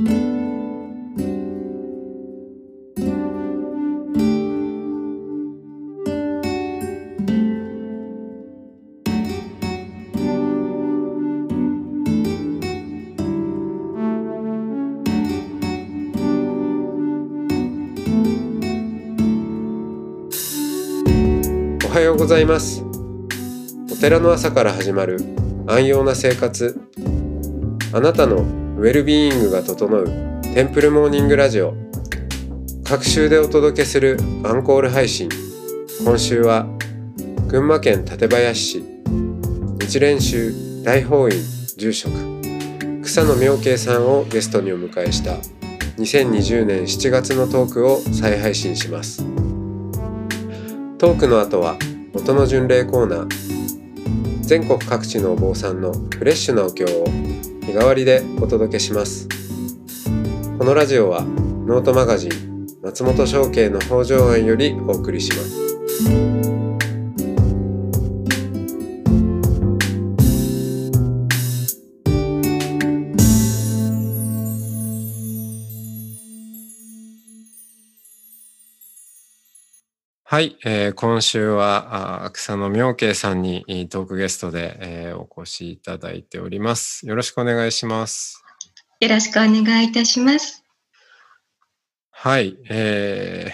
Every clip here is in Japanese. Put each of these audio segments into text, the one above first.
おはようございます。お寺の朝から始まる安養な生活。あなたのウェルビーイングが整うテンプルモーニングラジオ。各週でお届けするアンコール配信。今週は群馬県館林市。日蓮宗大法院住職。草野明慶さんをゲストにお迎えした2020年7月のトークを再配信します。トークの後は音の巡礼コーナー。全国各地のお坊さんのフレッシュなお経を日替わりでお届けします。このラジオはノートマガジン松本商家の北条庵よりお送りします。はい、えー今週はあ草野明慶さんにいいトークゲストで、えーお越しいただいております。よろしくお願いします。よろしくお願いいたします。はい、え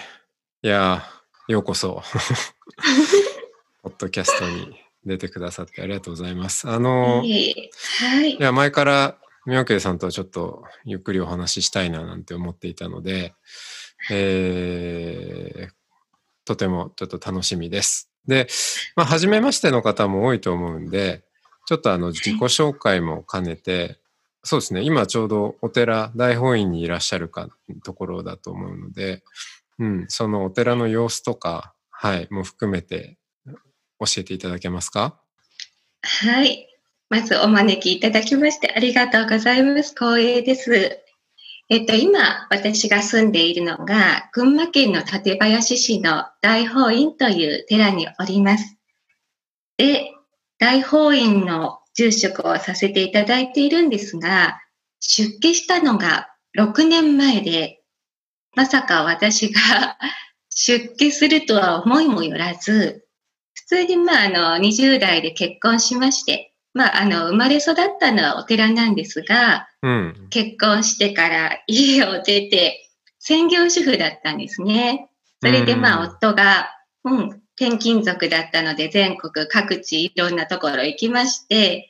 ー、いやー、ようこそ、ポッドキャストに出てくださってありがとうございます。あの、いいえはい。や、前から明慶さんとはちょっとゆっくりお話ししたいななんて思っていたので、えーとてもちょっと楽しみです。で、まあ、初めましての方も多いと思うんで、ちょっとあの、自己紹介も兼ねて、そうですね、今ちょうどお寺、大法院にいらっしゃるかところだと思うので、うん、そのお寺の様子とか、はい、も含めて教えていただけますか？はい。まずお招きいただきましてありがとうございます。光栄です。えっと、今、私が住んでいるのが、群馬県の館林市の大法院という寺におります。で、大法院の住職をさせていただいているんですが、出家したのが6年前で、まさか私が 出家するとは思いもよらず、普通にまあ、あの、20代で結婚しまして、まあ、あの、生まれ育ったのはお寺なんですが、うん。結婚してから家を出て、専業主婦だったんですね。それでまあ、うん夫が、うん、転勤族だったので、全国各地いろんなところ行きまして、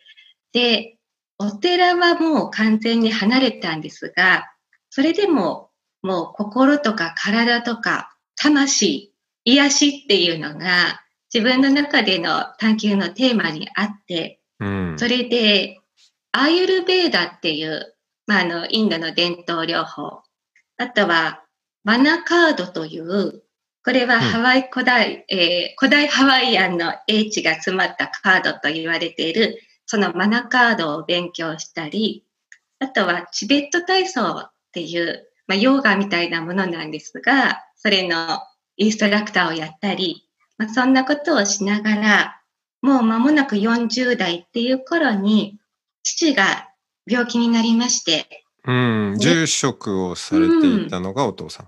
で、お寺はもう完全に離れたんですが、それでも、もう心とか体とか魂、癒しっていうのが自分の中での探求のテーマにあって、うん。それで、アーユルベーダっていう、まあ、あの、インドの伝統療法。あとは、マナカードという、これはハワイ古代、えー古代ハワイアンの英知が詰まったカードと言われている、そのマナカードを勉強したり、あとはチベット体操っていう、まあ、ヨガみたいなものなんですが、それのインストラクターをやったり、まあ、そんなことをしながら、もう間もなく40代っていう頃に、父が病気になりまして、うん。住職をされていたのがお父さん。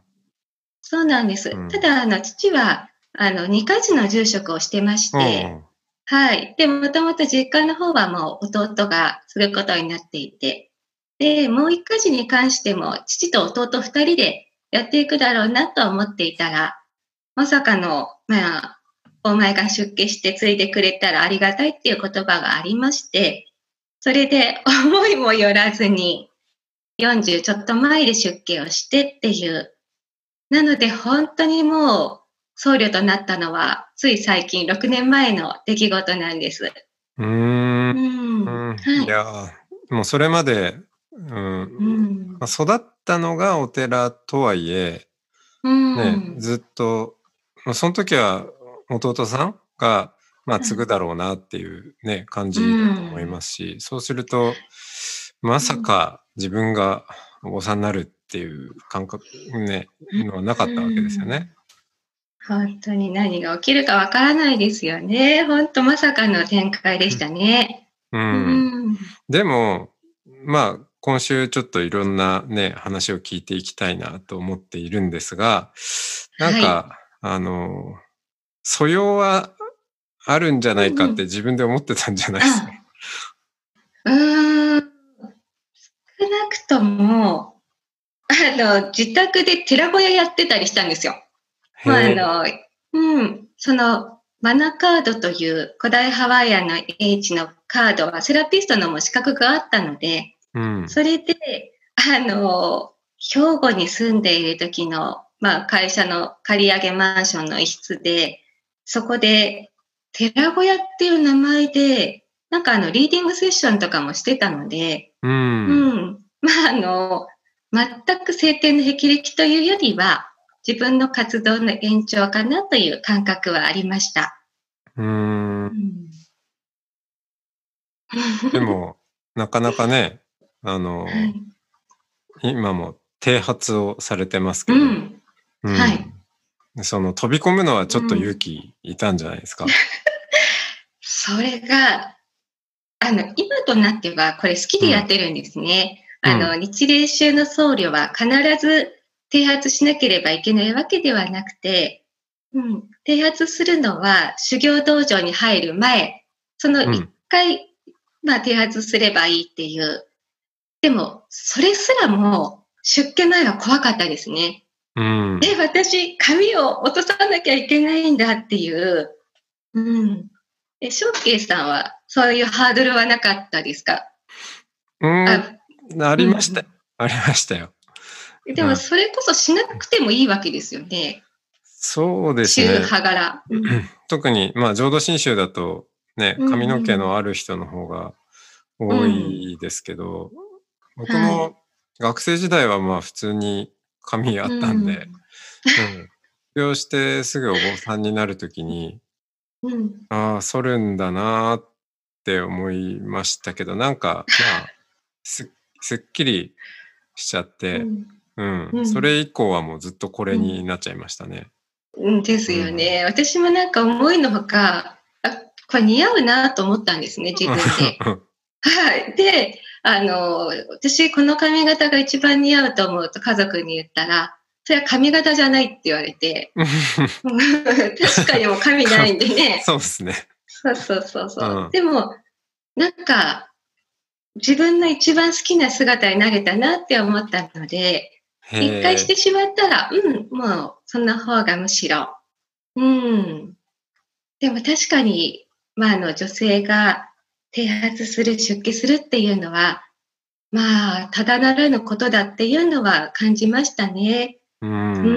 そうなんです。うんただ、あの、父は、あの、2カ所の住職をしてまして、はい。で、もともと実家の方はもう弟がすることになっていて、で、もう一家事に関しても、父と弟二人でやっていくだろうなと思っていたら、まさかの、まあ、お前が出家して継いでくれたらありがたいっていう言葉がありまして、それで思いもよらずに、40ちょっと前で出家をしてっていう。なので本当にもう僧侶となったのは、つい最近6年前の出来事なんです。うんん。うんはいいやーもうそれまで、うんうん。まあ、育ったのがお寺とはいえ、うん。ね、ずっと、まあその時は弟さんが、まあ、継ぐだろうなっていうね、感じだと思いますし、そうすると、まさか自分がお坊さんになるっていう感覚ね、のはなかったわけですよね。本当に何が起きるかわからないですよね。本当まさかの展開でしたね。う。うんん。でも、まあ、今週ちょっといろんなね、話を聞いていきたいなと思っているんですが、なんか、はい、あの、素養はあるんじゃないかって自分で思ってたんじゃないですか？うん、ん、少なくとも、あの、自宅で寺小屋やってたりしたんですよ。まあ、あの、うん、その、マナカードという古代ハワイアンの英知のカードはセラピストのも資格があったので、うん、それで、あの、兵庫に住んでいる時の、まあ、会社の借り上げマンションの一室で、そこで、寺小屋っていう名前で、なんかあの、リーディングセッションとかもしてたので、うん。うん。まあ、あの、全く晴天の霹靂というよりは、自分の活動の延長かなという感覚はありました。うん。でも、なかなかね、あの、はい、今も啓発をされてますけど、うん、うん、はい。その飛び込むのはちょっと勇気いたんじゃないですか、うん、それが、あの、今となってはこれ好きでやってるんですね。あの、日霊宗の僧侶は必ず啓発しなければいけないわけではなくて、うん、啓発するのは修行道場に入る前、その一回、うん、まあ、啓発すればいいっていう。でも、それすらも出家前は怖かったですね。うん、え、私、髪を落とさなきゃいけないんだっていう。うん。え、翔慶さんは、そういうハードルはなかったですか？うん。あありました。うん、ありましたよ。でもそれこそしなくてもいいわけですよね。そうですね。宗派柄。特に、まあ、浄土真宗だと、ね、髪の毛のある人の方が多いですけど、うん、僕も学生時代はまあ普通に髪あったんで、うん、病してすぐお坊さんになるときに、うん、ああ、剃るんだなって思いましたけど、なんか、まあ、すすっきりしちゃって、うん、うん、それ以降はもうずっとこれになっちゃいましたね。うん、ですよね。私もなんか思いのほか、あ、これ似合うなと思ったんですね、自分で。はい。で、あの、私この髪型が一番似合うと思うと家族に言ったら、それは髪型じゃないって言われて、確かにもう髪ないんでね。そうですね。そうそうそうそう、うん、でも、なんか、自分の一番好きな姿になれたなって思ったので、一回してしまったら、うん、もう、そんな方がむしろ。うん。でも確かに、まあ、あの、女性が啓発する、出家するっていうのは、まあ、ただならぬことだっていうのは感じましたね。うん。う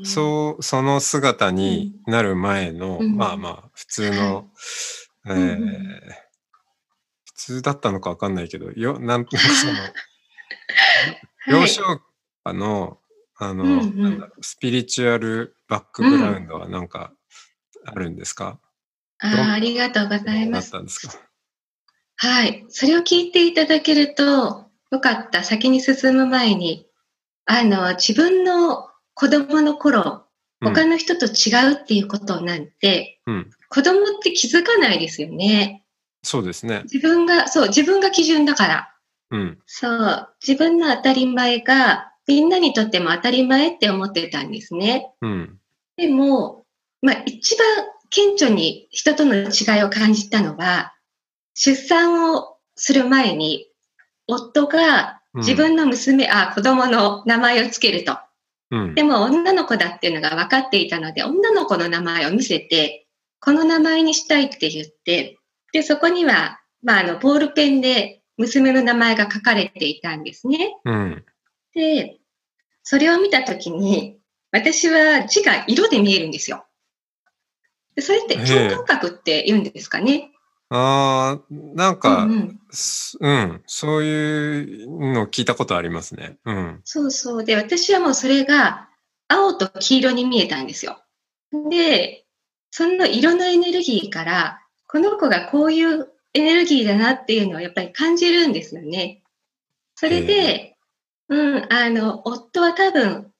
ん。そう、その姿になる前の、うん、まあまあ、普通の、はい、えー通だったのかわかんないけど、よ、なんとなくその、幼少期の、あの、うんうん、スピリチュアルバックグラウンドはなんかあるんですか、うん、あありがとうございます。はい。それを聞いていただけると、よかった。先に進む前に、あの、自分の子供の頃、他の人と違うっていうことなんて、うん、子供って気づかないですよね。そうですね。自分が、そう、自分が基準だから。うん。そう、自分の当たり前がみんなにとっても当たり前って思ってたんですね。うん。でも、まあ一番顕著に人との違いを感じたのは、出産をする前に、夫が自分の娘、うん、あ、子供の名前をつけると。うん、でも女の子だっていうのが分かっていたので、女の子の名前を見せて、この名前にしたいって言って、で、そこには、まあ、あの、ボールペンで娘の名前が書かれていたんですね。うん、で、それを見たときに、私は字が色で見えるんですよ。でそれって共感覚って言うんですかね？ああ、なんか、うん、うん、うん、そういうの聞いたことありますね。うん。そうそう。で、私はもうそれが青と黄色に見えたんですよ。で、その色のエネルギーから、この子がこういうエネルギーだなっていうのをやっぱり感じるんですよね。それで、うん、あの、夫は多分、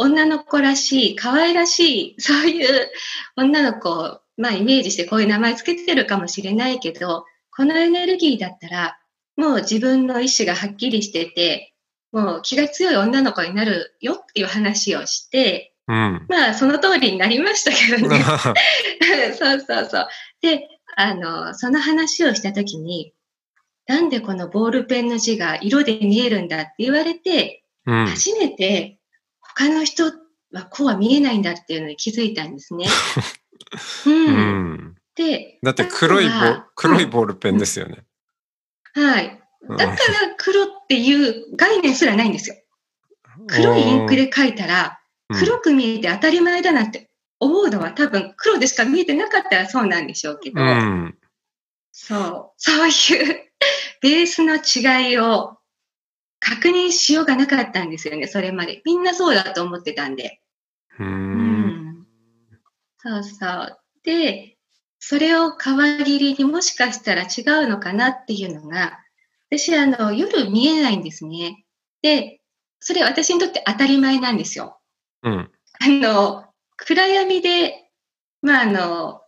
女の子らしい、可愛らしい、そういう女の子を、まあ、イメージしてこういう名前つけてるかもしれないけど、このエネルギーだったら、もう自分の意志がはっきりしてて、もう気が強い女の子になるよっていう話をして、うん、まあその通りになりましたけどね。そうそうそう。で、あの、その話をしたときに、なんでこのボールペンの字が色で見えるんだって言われて、うん、初めて他の人はこうは見えないんだっていうのに気づいたんですね。うん。うん、で、だって黒いボ黒いボールペンですよね。はい。だから黒っていう概念すらないんですよ。黒いインクで書いたら、黒く見えて当たり前だなって思うのは多分黒でしか見えてなかったらそうなんでしょうけど、うん、そう、そういう ベースの違いを確認しようがなかったんですよね、それまで。みんなそうだと思ってたんで。うん,、そうそう。で、それを皮切りにもしかしたら違うのかなっていうのが、私、あの、夜見えないんですね。で、それ私にとって当たり前なんですよ。うん。あの、暗闇で、まあ、あの、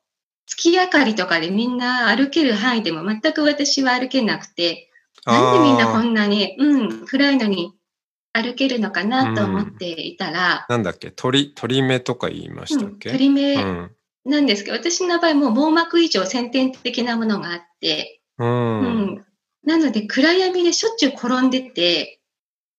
月明かりとかでみんな歩ける範囲でも全く私は歩けなくて、なんでみんなこんなに、うん、暗いのに歩けるのかなと思っていたら。うん、なんだっけ？鳥、鳥目とか言いましたっけ、うん、鳥目なんですけど、私の場合もう網膜以上先天的なものがあって、うん、うん、なので暗闇でしょっちゅう転んでて、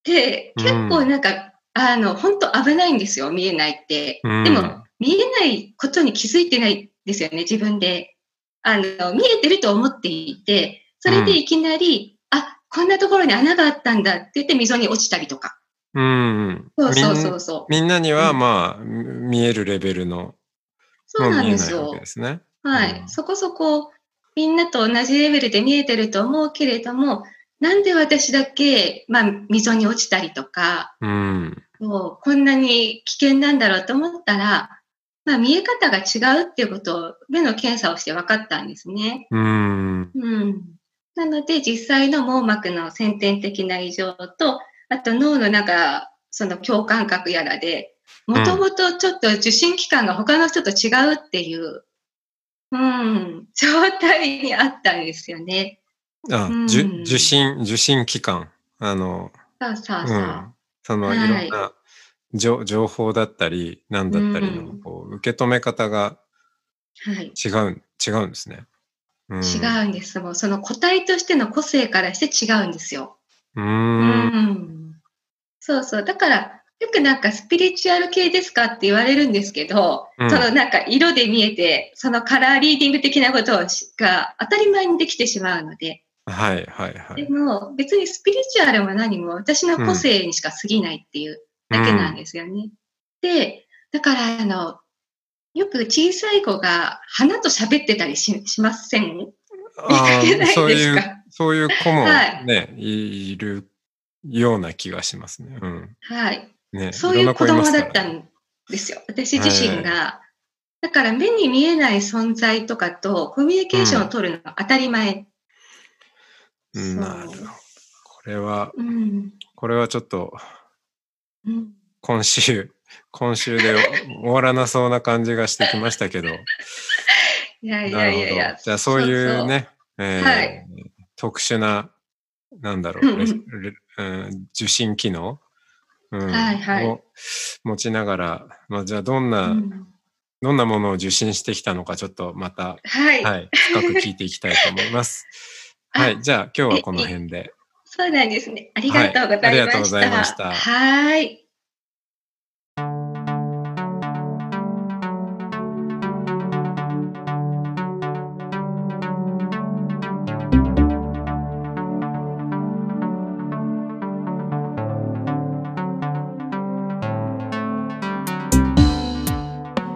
で、結構なんか、あの、本当危ないんですよ、見えないって。でも、見えないことに気づいてないですよね、自分で。あの、見えてると思っていて、それでいきなり、こんなところに穴があったんだって言って溝に落ちたりとか。うん。そうそうそうそうみんなには、まあ、うん、見えるレベルの。そうなんですよ。すね、はい、うん、そこそこ、みんなと同じレベルで見えてると思うけれども、なんで私だけ、まあ、溝に落ちたりとか、うん、もうこんなに危険なんだろうと思ったら、まあ、見え方が違うっていうことを目の検査をして分かったんですね。うん。うん。なので、実際の網膜の先天的な異常と、あと脳のなんか、その共感覚やらで、もともとちょっと受信期間が他の人と違うっていう、うん、状態にあったんですよね。あ、うん、受信、受信期間。あの、そうそうそう。うん、そのいろんな、はい情報だったり、なんだったりの、こう受け止め方が違う、はい、違うんですね。うん、違うんです。もうその個体としての個性からして違うんですよ。うんうんそうそう。だから、よくなんかスピリチュアル系ですかって言われるんですけど、うん、そのなんか色で見えて、そのカラーリーディング的なことが当たり前にできてしまうので。はいはいはい。でも別にスピリチュアルも何も私の個性にしか過ぎないっていうだけなんですよね。うん、で、だから、あの、よく小さい子が花と喋ってたりししません？あそういう、そういう子もね、はい、いるような気がしますね。うん、はい。ね、そういう子供だったんですよ。私自身が。はいだから目に見えない存在とかとコミュニケーションを取るのが当たり前。うん、なるほど。これは、うん、これはちょっと今週、今週で終わらなそうな感じがしてきましたけど。いやいやいやいや。じゃあそういうね、えーはい、特殊な、なんだろう、うん、受信機能、うん、はいはい、を持ちながら、まあ、じゃあどんな、うん、どんなものを受信してきたのか、ちょっとまた、はい、はい、深く聞いていきたいと思います。はい、じゃあ今日はこの辺で。そうなんですね。ありがとうございました。はい、ありがとうございました。はい。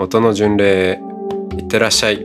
音の巡礼いってらっしゃい。